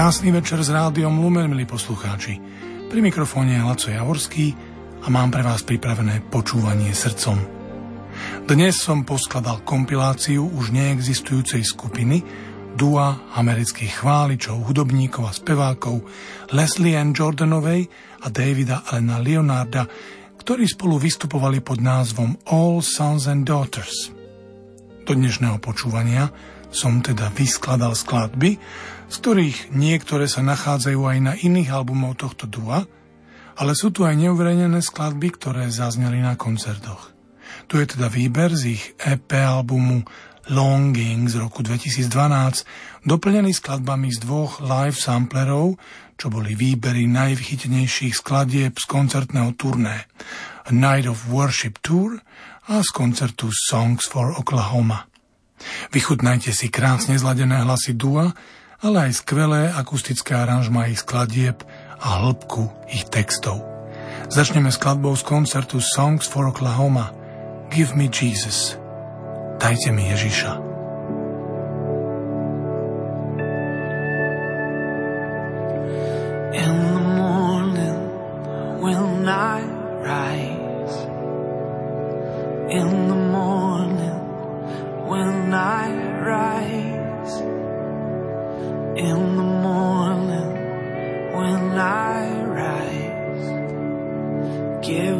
Krásny večer s rádiom Lumen, milí poslucháči. Pri mikrofóne je Laco Javorský a mám pre vás pripravené počúvanie srdcom. Dnes som poskladal kompiláciu už neexistujúcej skupiny dua amerických chváličov, hudobníkov a spevákov Leslie Ann Jordanovej a Davida Elena Leonarda, ktorí spolu vystupovali pod názvom All Sons and Daughters. Do dnešného počúvania som teda vyskladal skladby, z ktorých niektoré sa nachádzajú aj na iných albumoch tohto dua, ale sú tu aj neuverejnené skladby, ktoré zazneli na koncertoch. Tu je teda výber z ich EP albumu Longing z roku 2012, doplnený skladbami z dvoch live samplerov, čo boli výbery najvychytenejších skladieb z koncertného turné A Night of Worship Tour a z koncertu Songs for Oklahoma. Vychutnajte si krásne zladené hlasy dua, ale aj skvelé akustické aranžma ich skladieb a hĺbku ich textov. Začneme skladbou z koncertu Songs for Oklahoma Give me Jesus. Dajte mi Ježiša. In the morning when I rise In the in the morning when I rise. Give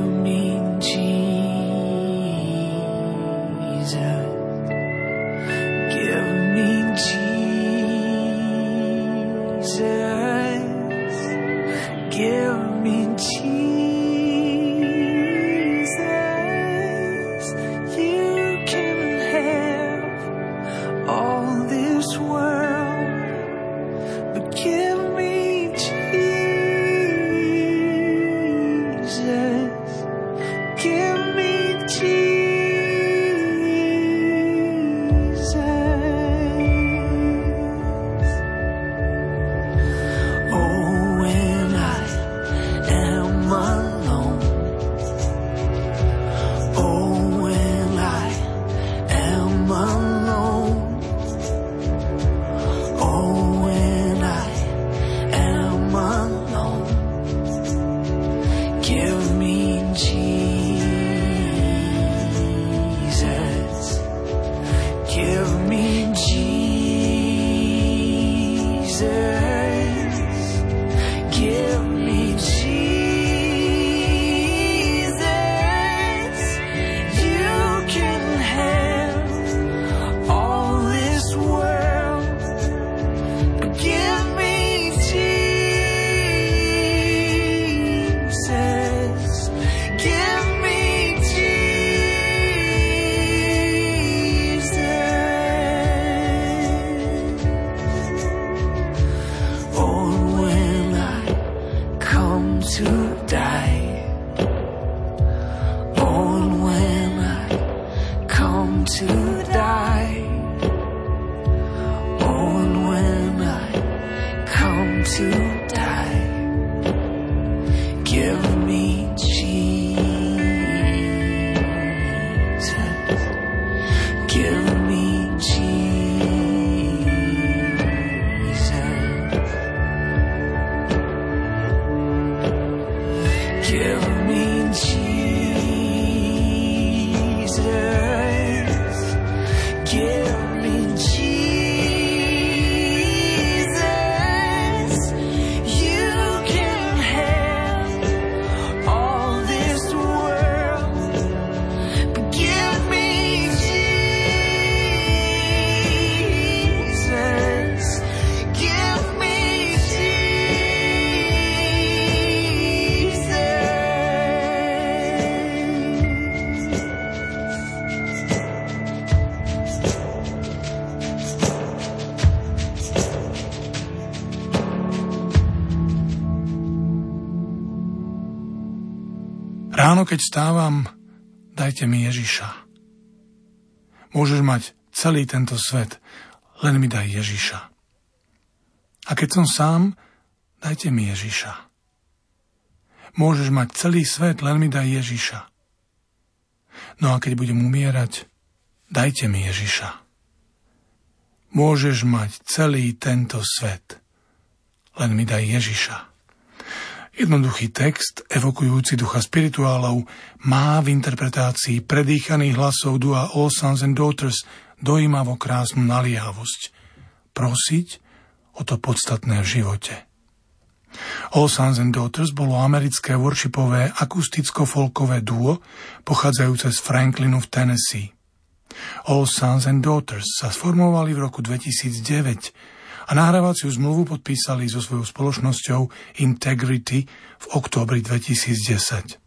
keď stávam, dajte mi Ježiša. Môžeš mať celý tento svet, len mi daj Ježiša. A keď som sám, dajte mi Ježiša. Môžeš mať celý svet, len mi daj Ježiša. No a keď budem umierať, dajte mi Ježiša. Môžeš mať celý tento svet, len mi daj Ježiša. Jednoduchý text, evokujúci ducha spirituálov, má v interpretácii predýchaných hlasov dua All Sons and Daughters dojímavo krásnu naliehavosť. Prosiť o to podstatné v živote. All Sons and Daughters bolo americké worshipové akusticko-folkové duo pochádzajúce z Franklinu v Tennessee. All Sons and Daughters sa sformovali v roku 2009 a nahrávaciu zmluvu podpísali so svojou spoločnosťou Integrity v októbri 2010.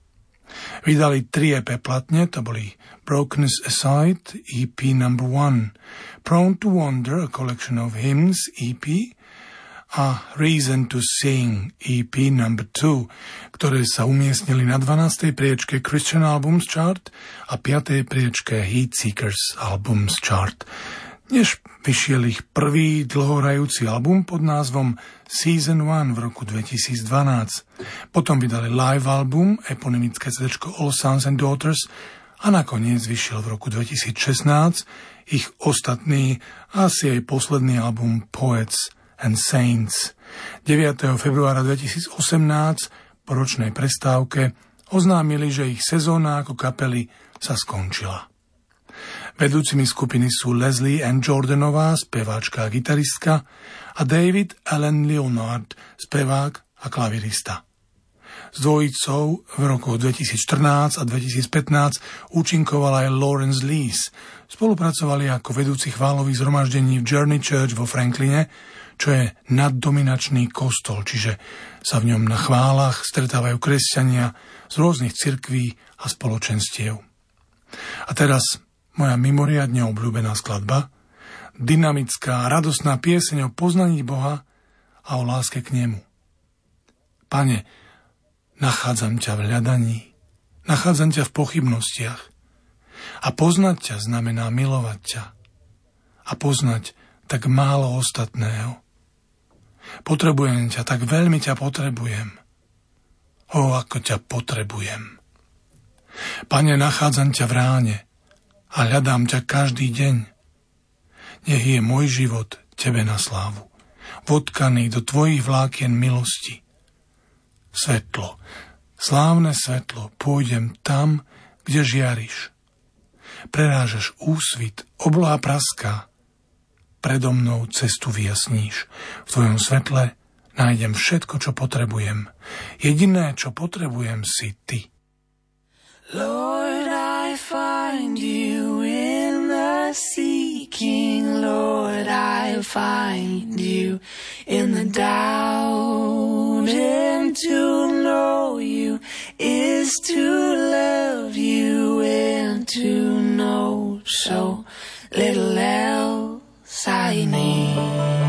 Vydali tri EP platne, to boli Brokenness Aside, EP number one, Prone to Wonder, a collection of hymns, EP, a Reason to Sing EP number 2, ktoré sa umiestnili na 12. priečke Christian Albums Chart a 5. priečke Heat Seekers Albums Chart. Než vyšiel ich prvý dlhorajúci album pod názvom Season 1 v roku 2012. Potom vydali live album, eponymické CD All Sons and Daughters a nakoniec vyšiel v roku 2016 ich ostatný, asi aj posledný album Poets – and Saints. 9. februára 2018 po ročnej prestávke oznámili, že ich sezóna ako kapely sa skončila. Vedúcimi skupiny sú Leslie Ann Jordanová, speváčka a gitaristka, a David Allen Leonard, spevák a klavirista. S dvojicou v rokoch 2014 a 2015 účinkovala aj Lawrence Lees. Spolupracovali ako vedúci chválových zhromaždení v Journey Church vo Frankline čo je naddominačný kostol, čiže sa v ňom na chválach stretávajú kresťania z rôznych cirkví a spoločenstiev. A teraz moja mimoriadne obľúbená skladba, dynamická, radosná pieseň o poznaní Boha a o láske k nemu. Pane, nachádzam ťa v hľadaní, nachádzam ťa v pochybnostiach. A poznať ťa znamená milovať ťa. A poznať tak málo ostatného. Potrebujem ťa, tak veľmi ťa potrebujem. O, ako ťa potrebujem. Pane, nachádzam ťa v ráne a hľadám ťa každý deň. Nech je môj život Tebe na slávu, vodkaný do Tvojich vlákien milosti. Svetlo, slávne svetlo, pôjdem tam, kde žiariš. Prerážaš úsvit, obloha praská, predo mnou cestu vyjasníš. V tvojom svetle nájdem všetko, čo potrebujem. Jediné, čo potrebujem, si ty. Lord, I find you in seeking. Lord, I find you in the doubt. And to know you is to love you and to know so little else. I need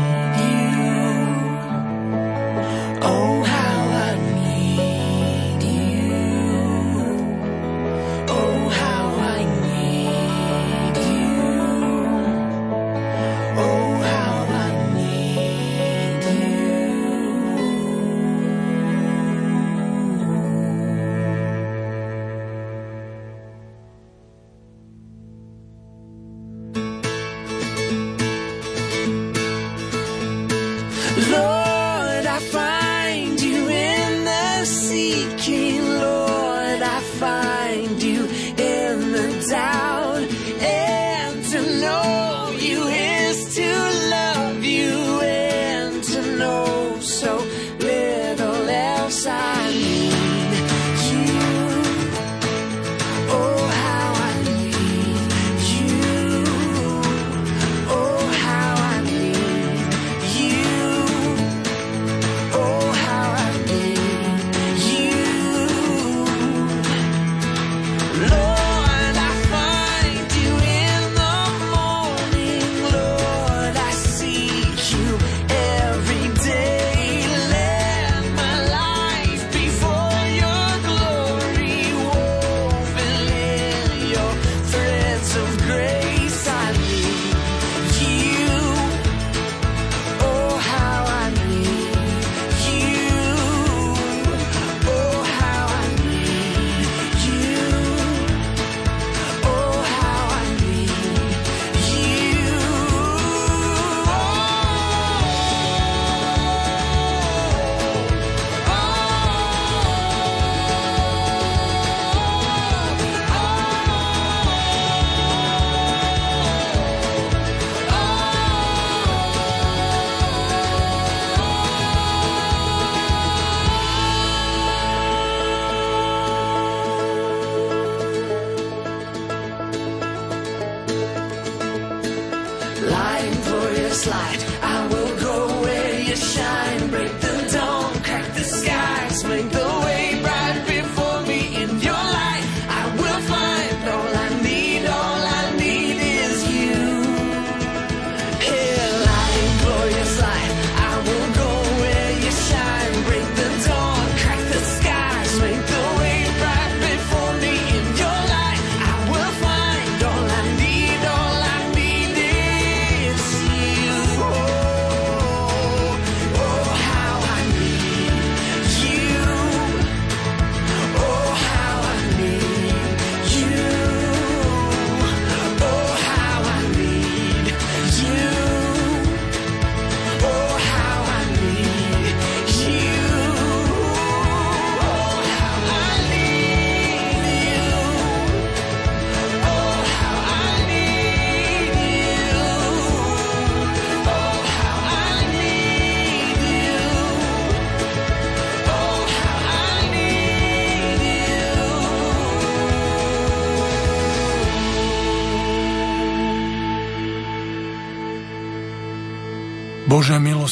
Bože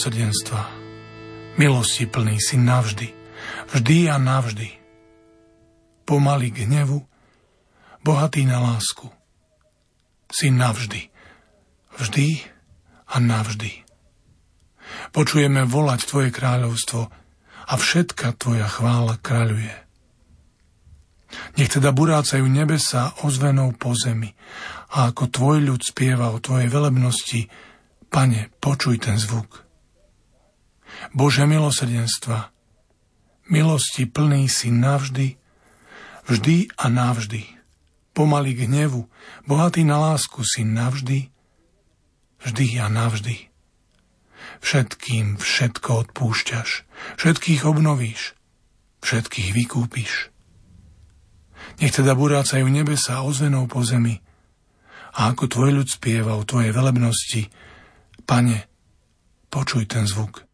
milosrdenstva, milosti plný si navždy, vždy a navždy. Pomalý k hnevu, bohatý na lásku. Si navždy, vždy a navždy. Počujeme volať Tvoje kráľovstvo a všetka Tvoja chvála kráľuje. Nech teda burácajú nebesa ozvenou po zemi a ako Tvoj ľud spieva o Tvojej velebnosti, Pane, počuj ten zvuk. Bože milosrdenstva, milosti plný si navždy, vždy a navždy. Pomaly k hnevu, bohatý na lásku si navždy, vždy a navždy. Všetkým všetko odpúšťaš, všetkých obnovíš, všetkých vykúpiš. Nech teda burácajú nebesa ozvenou po zemi a ako tvoj ľud spieva o tvojej velebnosti, Pane, počuj ten zvuk.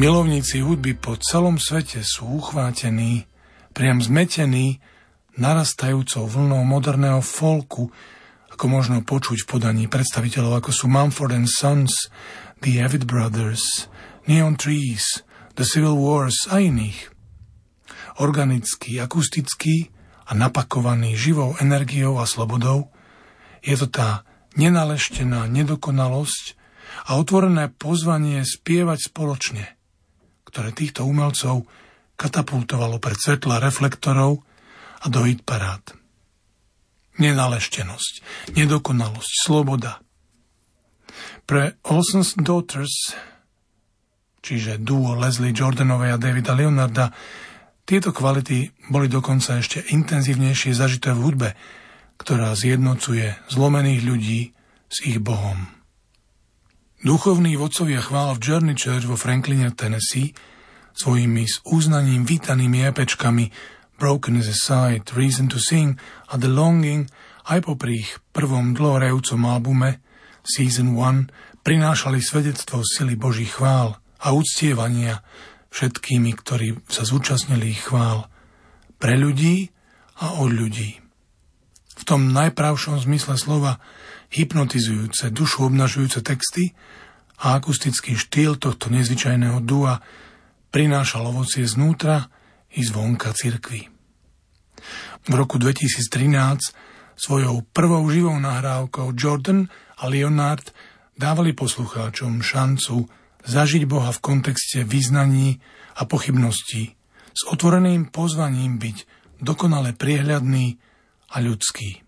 Milovníci hudby po celom svete sú uchvátení, priam zmetení narastajúcou vlnou moderného folku, ako možno počuť v podaní predstaviteľov ako sú Mumford and Sons, The Avid Brothers, Neon Trees, The Civil Wars a iných. Organický, akustický a napakovaný živou energiou a slobodou, je to tá nenaleštená nedokonalosť a otvorené pozvanie spievať spoločne – ktoré týchto umelcov katapultovalo pred svetla reflektorov a do hit. Nenaleštenosť, nedokonalosť, sloboda. Pre Olsen's Daughters, čiže duo Leslie Jordanovej a Davida Leonarda, tieto kvality boli dokonca ešte intenzívnejšie zažité v hudbe, ktorá zjednocuje zlomených ľudí s ich Bohom. Duchovní vodcovia chvál v Journey Church vo Frankline, Tennessee, svojimi s uznaním vítanými epečkami Broken is a Sight, Reason to Sing a The Longing aj popri ich prvom dlhorejúcom albume Season 1 prinášali svedectvo sily Božích chvál a uctievania všetkými, ktorí sa zúčastnili ich chvál pre ľudí a od ľudí. V tom najpravšom zmysle slova hypnotizujúce, dušu obnažujúce texty a akustický štýl tohto nezvyčajného dua prinášal ovocie znútra i zvonka cirkvy. V roku 2013 svojou prvou živou nahrávkou Jordan a Leonard dávali poslucháčom šancu zažiť Boha v kontexte význaní a pochybností s otvoreným pozvaním byť dokonale priehľadný a ľudský.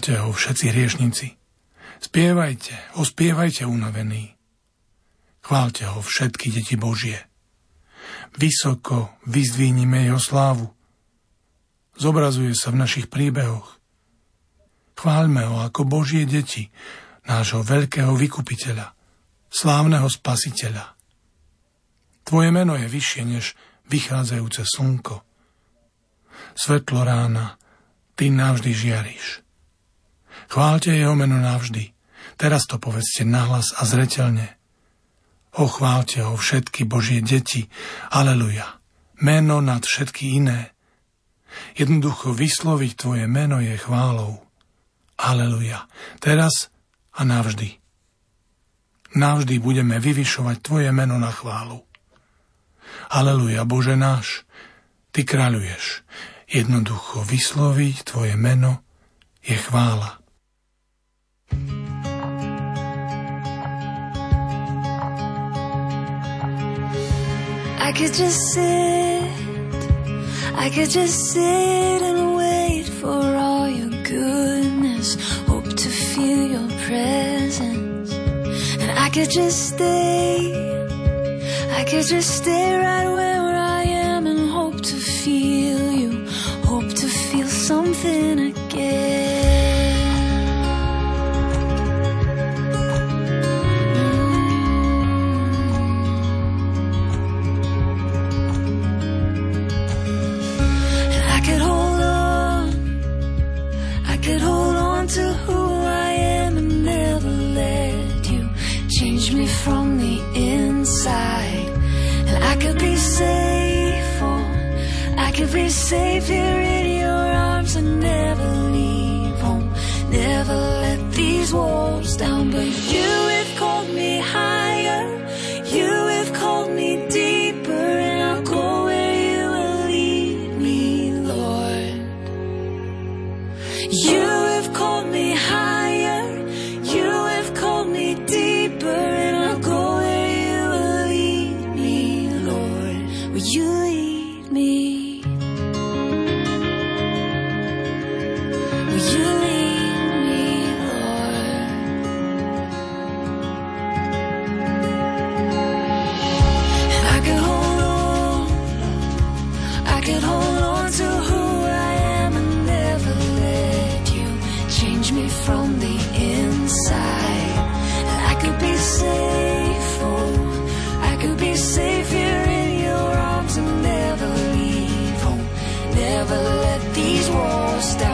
Chváľte ho všetci hriešnici. Spievajte, ospievajte unavení. Chváľte ho všetky deti Božie. Vysoko vyzdvínime jeho slávu. Zobrazuje sa v našich príbehoch. Chváľme ho ako Božie deti, nášho veľkého vykupiteľa, slávneho spasiteľa. Tvoje meno je vyššie než vychádzajúce slnko. Svetlo rána, ty navždy žiariš. Chváľte jeho meno navždy. Teraz to povedzte nahlas a zretelne. Ochváľte ho všetky Božie deti. Aleluja. Meno nad všetky iné. Jednoducho vysloviť tvoje meno je chválou. Aleluja. Teraz a navždy. Navždy budeme vyvyšovať tvoje meno na chválu. Aleluja, Bože náš, Ty kráľuješ. Jednoducho vysloviť Tvoje meno je chvála. I could just sit, I could just sit and wait for all your goodness, hope to feel your presence. And I could just stay, I could just stay right where Save you. stop.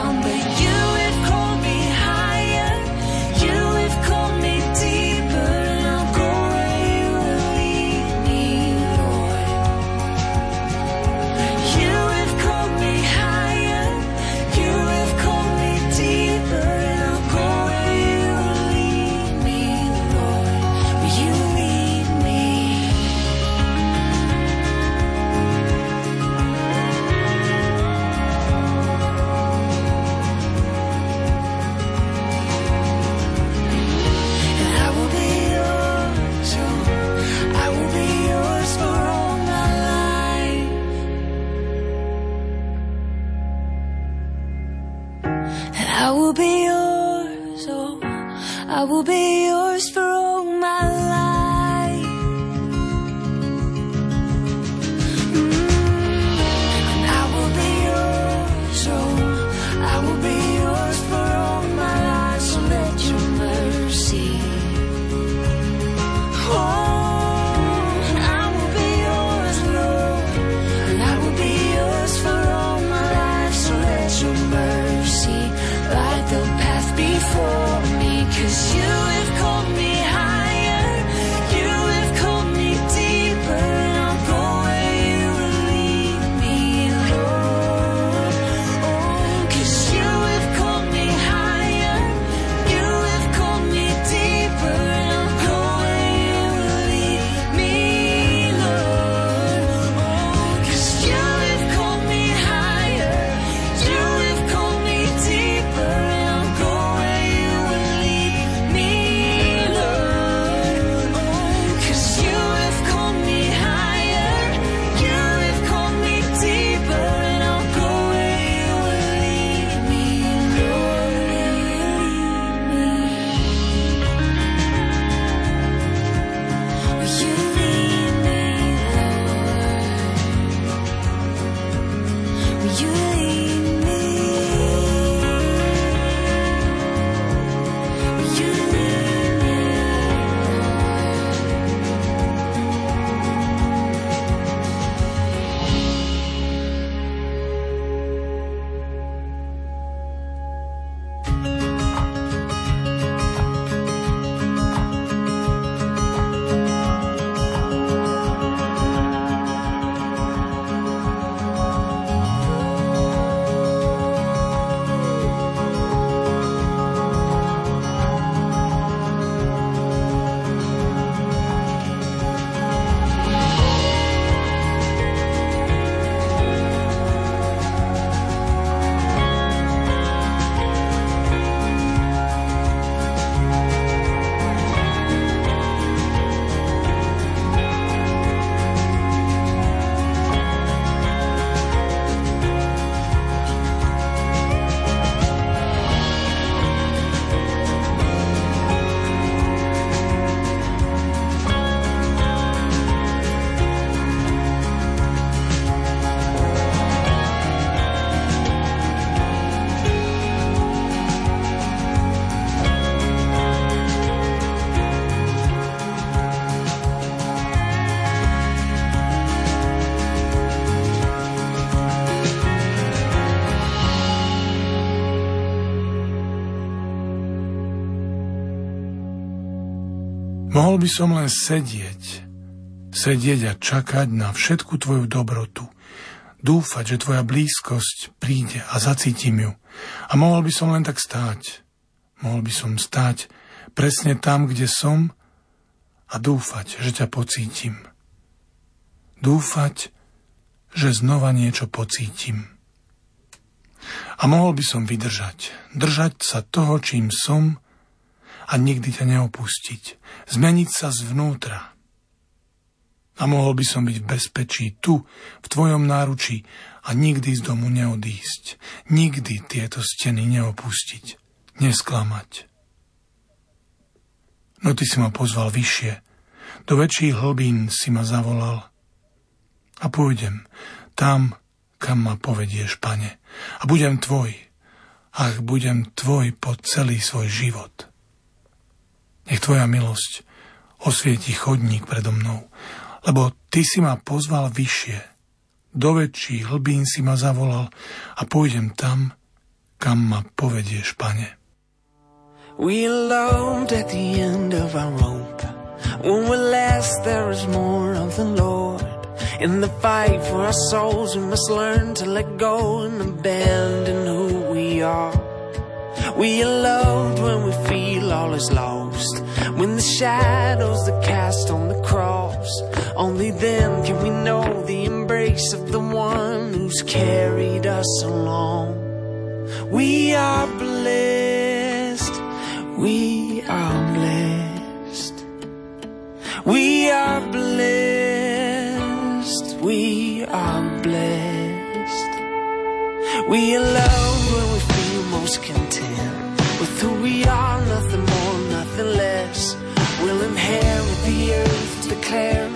Mohol by som len sedieť, sedieť a čakať na všetku tvoju dobrotu, dúfať, že tvoja blízkosť príde a zacítim ju. A mohol by som len tak stáť. Mohol by som stáť presne tam, kde som a dúfať, že ťa pocítim. Dúfať, že znova niečo pocítim. A mohol by som vydržať, držať sa toho, čím som a nikdy ťa neopustiť, zmeniť sa zvnútra. A mohol by som byť v bezpečí tu, v tvojom náručí a nikdy z domu neodísť, nikdy tieto steny neopustiť, nesklamať. No ty si ma pozval vyššie, do väčších hlbín si ma zavolal. A pôjdem tam, kam ma povedieš, pane, a budem tvoj, ach, budem tvoj po celý svoj život. Nech tvoja milosť osvieti chodník predo mnou, lebo ty si ma pozval vyššie. Do väčších hlbín si ma zavolal a pôjdem tam, kam ma povedieš, pane. We loved at the end of our rope. When we're last, there is more of the Lord. In the fight for our souls, we must learn to let go and abandon who we are. We are loved when we feel all is lost. When the shadows are cast on the cross, only then can we know the embrace of the one who's carried us along. We are blessed. We are blessed. We are blessed. We are blessed. We are loved when we feel most who we are, nothing more, nothing less. We'll inherit the earth, declaring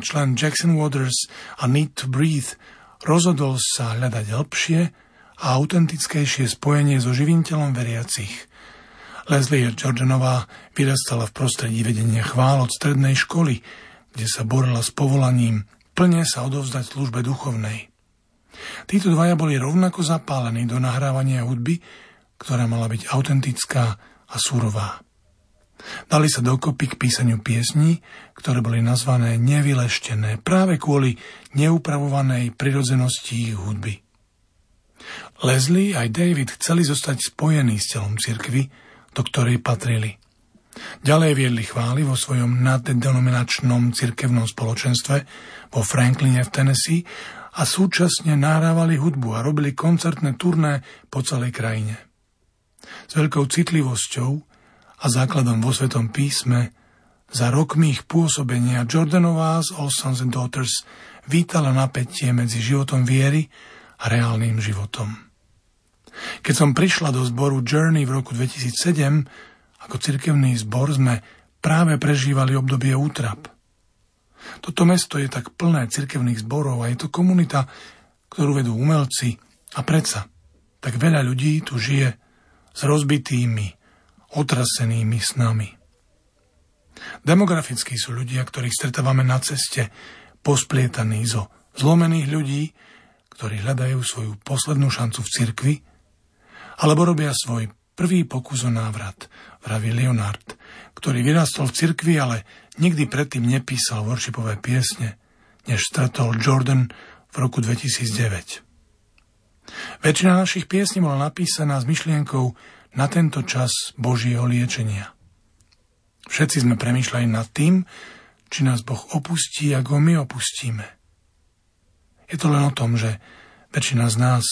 Člen Jackson Waters a Need to Breathe, rozhodol sa hľadať lepšie a autentickejšie spojenie so živiteľom veriacich, Leslie Jordanová vyrastala v prostredí vedenia chvál od strednej školy, kde sa borila s povolaním plne sa odovzdať službe duchovnej. Títo dvaja boli rovnako zapálení do nahrávania hudby, ktorá mala byť autentická a surová. Dali sa dokopy k písaniu piesní, ktoré boli nazvané nevyleštené práve kvôli neupravovanej prirodzenosti ich hudby. Leslie aj David chceli zostať spojení s telom cirkvy, do ktorej patrili. Ďalej viedli chvály vo svojom naddenominačnom cirkevnom spoločenstve vo Frankline v Tennessee a súčasne nahrávali hudbu a robili koncertné turné po celej krajine. S veľkou citlivosťou a základom vo Svetom písme za rokmi ich pôsobenia Jordanová z All Sons and Daughters vítala napätie medzi životom viery a reálnym životom. Keď som prišla do zboru Journey v roku 2007, ako cirkevný zbor sme práve prežívali obdobie útrap. Toto mesto je tak plné cirkevných zborov a je to komunita, ktorú vedú umelci a predsa tak veľa ľudí tu žije s rozbitými, otrasenými snami. Demograficky sú ľudia, ktorých stretávame na ceste, posplietaní zo zlomených ľudí, ktorí hľadajú svoju poslednú šancu v cirkvi alebo robia svoj prvý pokus o návrat, vraví Leonard, ktorý vyrastol v cirkvi, ale nikdy predtým nepísal worshipové piesne, než stretol Jordan v roku 2009. Väčšina našich piesní bola napísaná s myšlienkou na tento čas Božieho liečenia. Všetci sme premýšľali nad tým, či nás Boh opustí, ako my opustíme. Je to len o tom, že väčšina z nás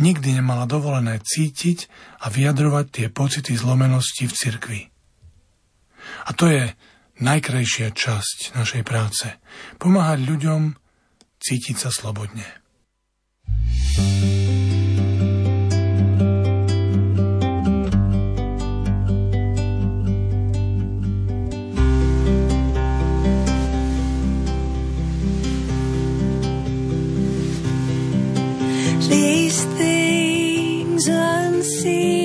nikdy nemala dovolené cítiť a vyjadrovať tie pocity zlomenosti v cirkvi. A to je najkrajšia časť našej práce. Pomáhať ľuďom cítiť sa slobodne. thank you these things unseen.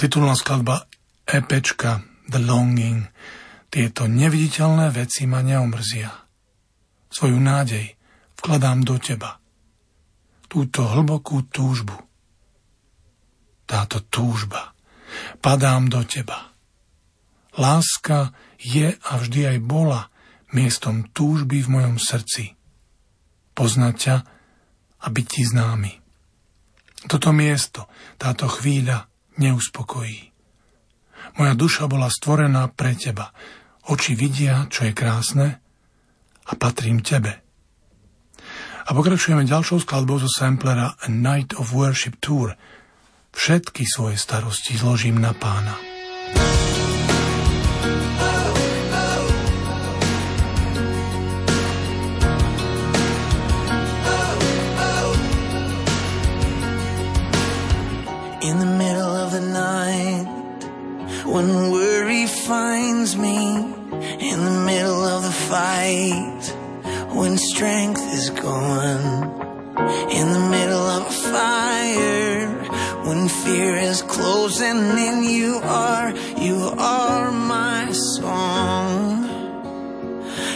Titulná skladba EPčka The Longing. Tieto neviditeľné veci ma neomrzia. Svoju nádej vkladám do teba. Túto hlbokú túžbu. Táto túžba. Padám do teba. Láska je a vždy aj bola miestom túžby v mojom srdci. Poznať ťa a byť ti známy. Toto miesto, táto chvíľa neuspokojí. Moja duša bola stvorená pre teba. Oči vidia, čo je krásne a patrím tebe. A pokračujeme ďalšou skladbou zo samplera A Night of Worship Tour. Všetky svoje starosti zložím na pána. When worry finds me in the middle of the fight, when strength is gone, in the middle of a fire, when fear is closing in, you are, you are my song.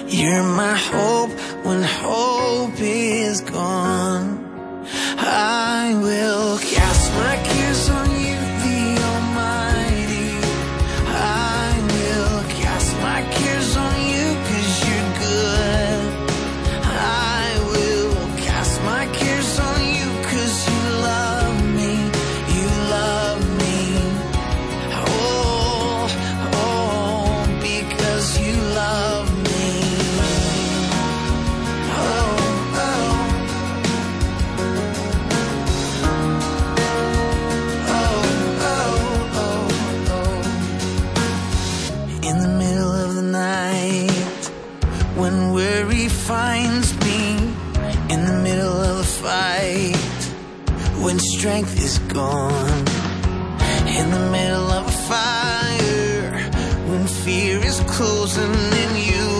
You're my hope when hope is gone. I will cast my strength is gone. In the middle of a fire when fear is closing in you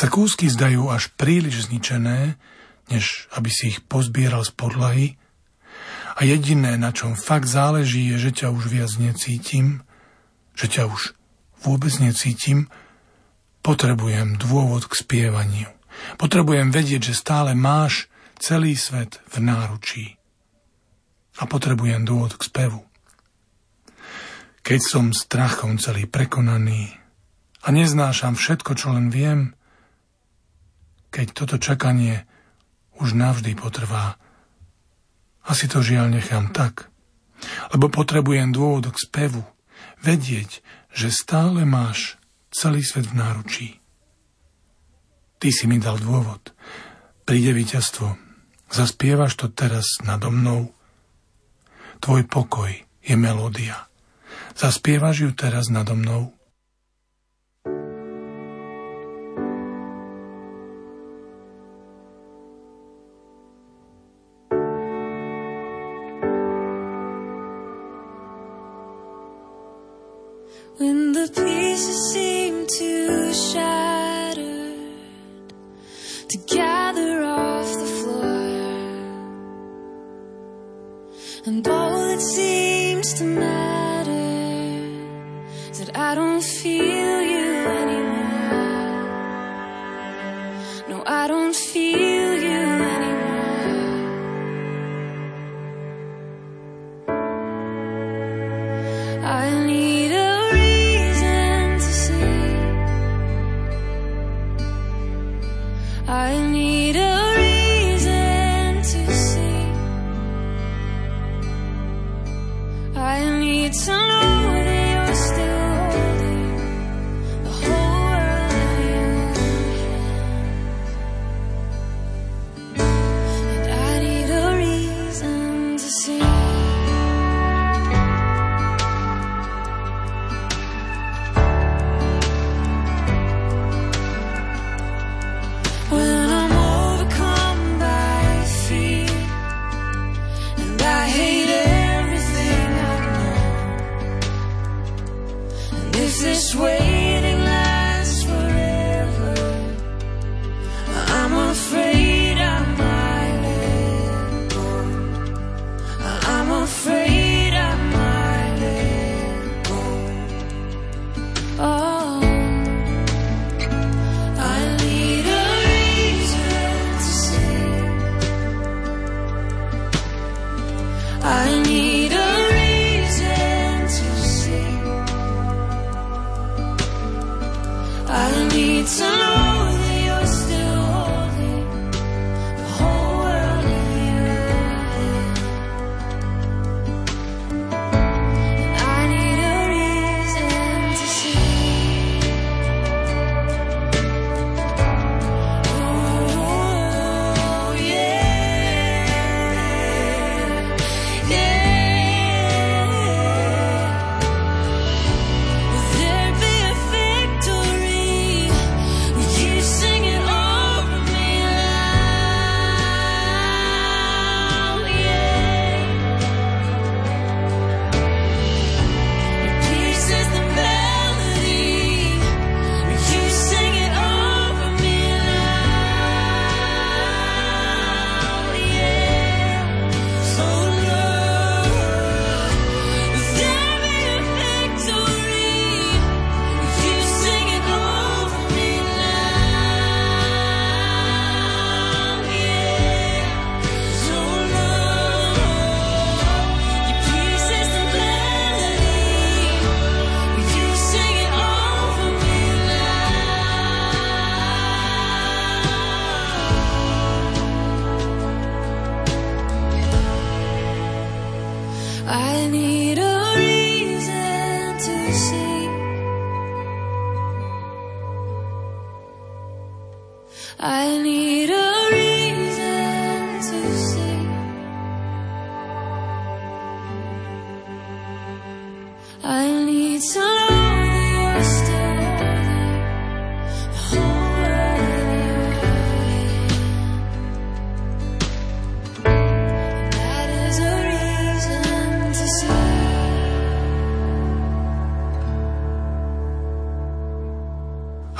sa kúsky zdajú až príliš zničené, než aby si ich pozbieral z podlahy, a jediné, na čom fakt záleží, je, že ťa už viac necítim, že ťa už vôbec necítim, potrebujem dôvod k spievaniu. Potrebujem vedieť, že stále máš celý svet v náručí. A potrebujem dôvod k spevu. Keď som strachom celý prekonaný a neznášam všetko, čo len viem, keď toto čakanie už navždy potrvá, asi to žiaľ nechám tak, lebo potrebujem dôvod k spevu, vedieť, že stále máš celý svet v náručí. Ty si mi dal dôvod. Príde víťazstvo. Zaspievaš to teraz nado mnou. Tvoj pokoj je melódia. Zaspievaš ju teraz nado mnou. When the pieces seem to shatter,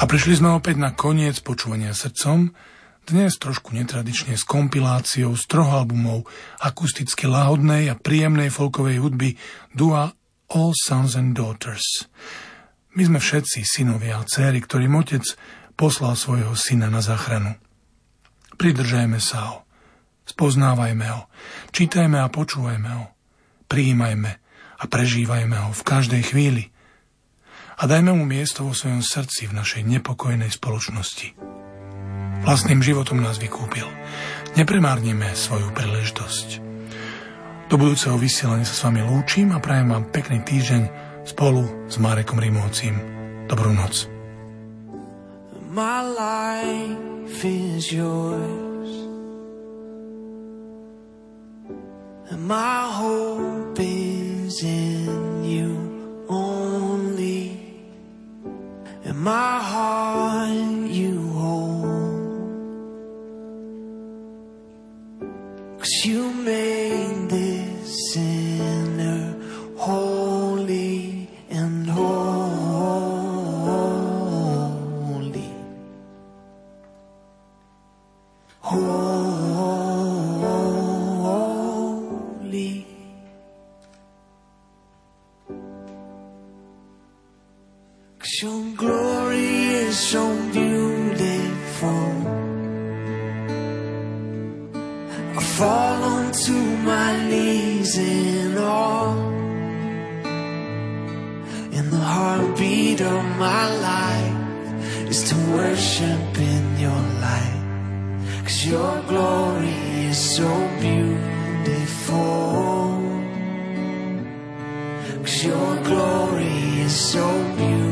A prišli sme opäť na koniec počúvania srdcom, dnes trošku netradične s kompiláciou z troch albumov akusticky lahodnej a príjemnej folkovej hudby Dua All Sons and Daughters. My sme všetci synovia a céry, ktorým otec poslal svojho syna na záchranu. Pridržajme sa ho, spoznávajme ho, čítajme a počúvajme ho, prijímajme a prežívajme ho v každej chvíli – a dajme mu miesto vo svojom srdci v našej nepokojnej spoločnosti. Vlastným životom nás vykúpil. Nepremárnime svoju príležitosť. Do budúceho vysielania sa s vami lúčim a prajem vám pekný týždeň spolu s Marekom Rimovcím. Dobrú noc. My life is yours and my hope is in you only my heart you hold. Cause you made heartbeat of my life is to worship in your light. Cause your glory is so beautiful. Cause your glory is so beautiful.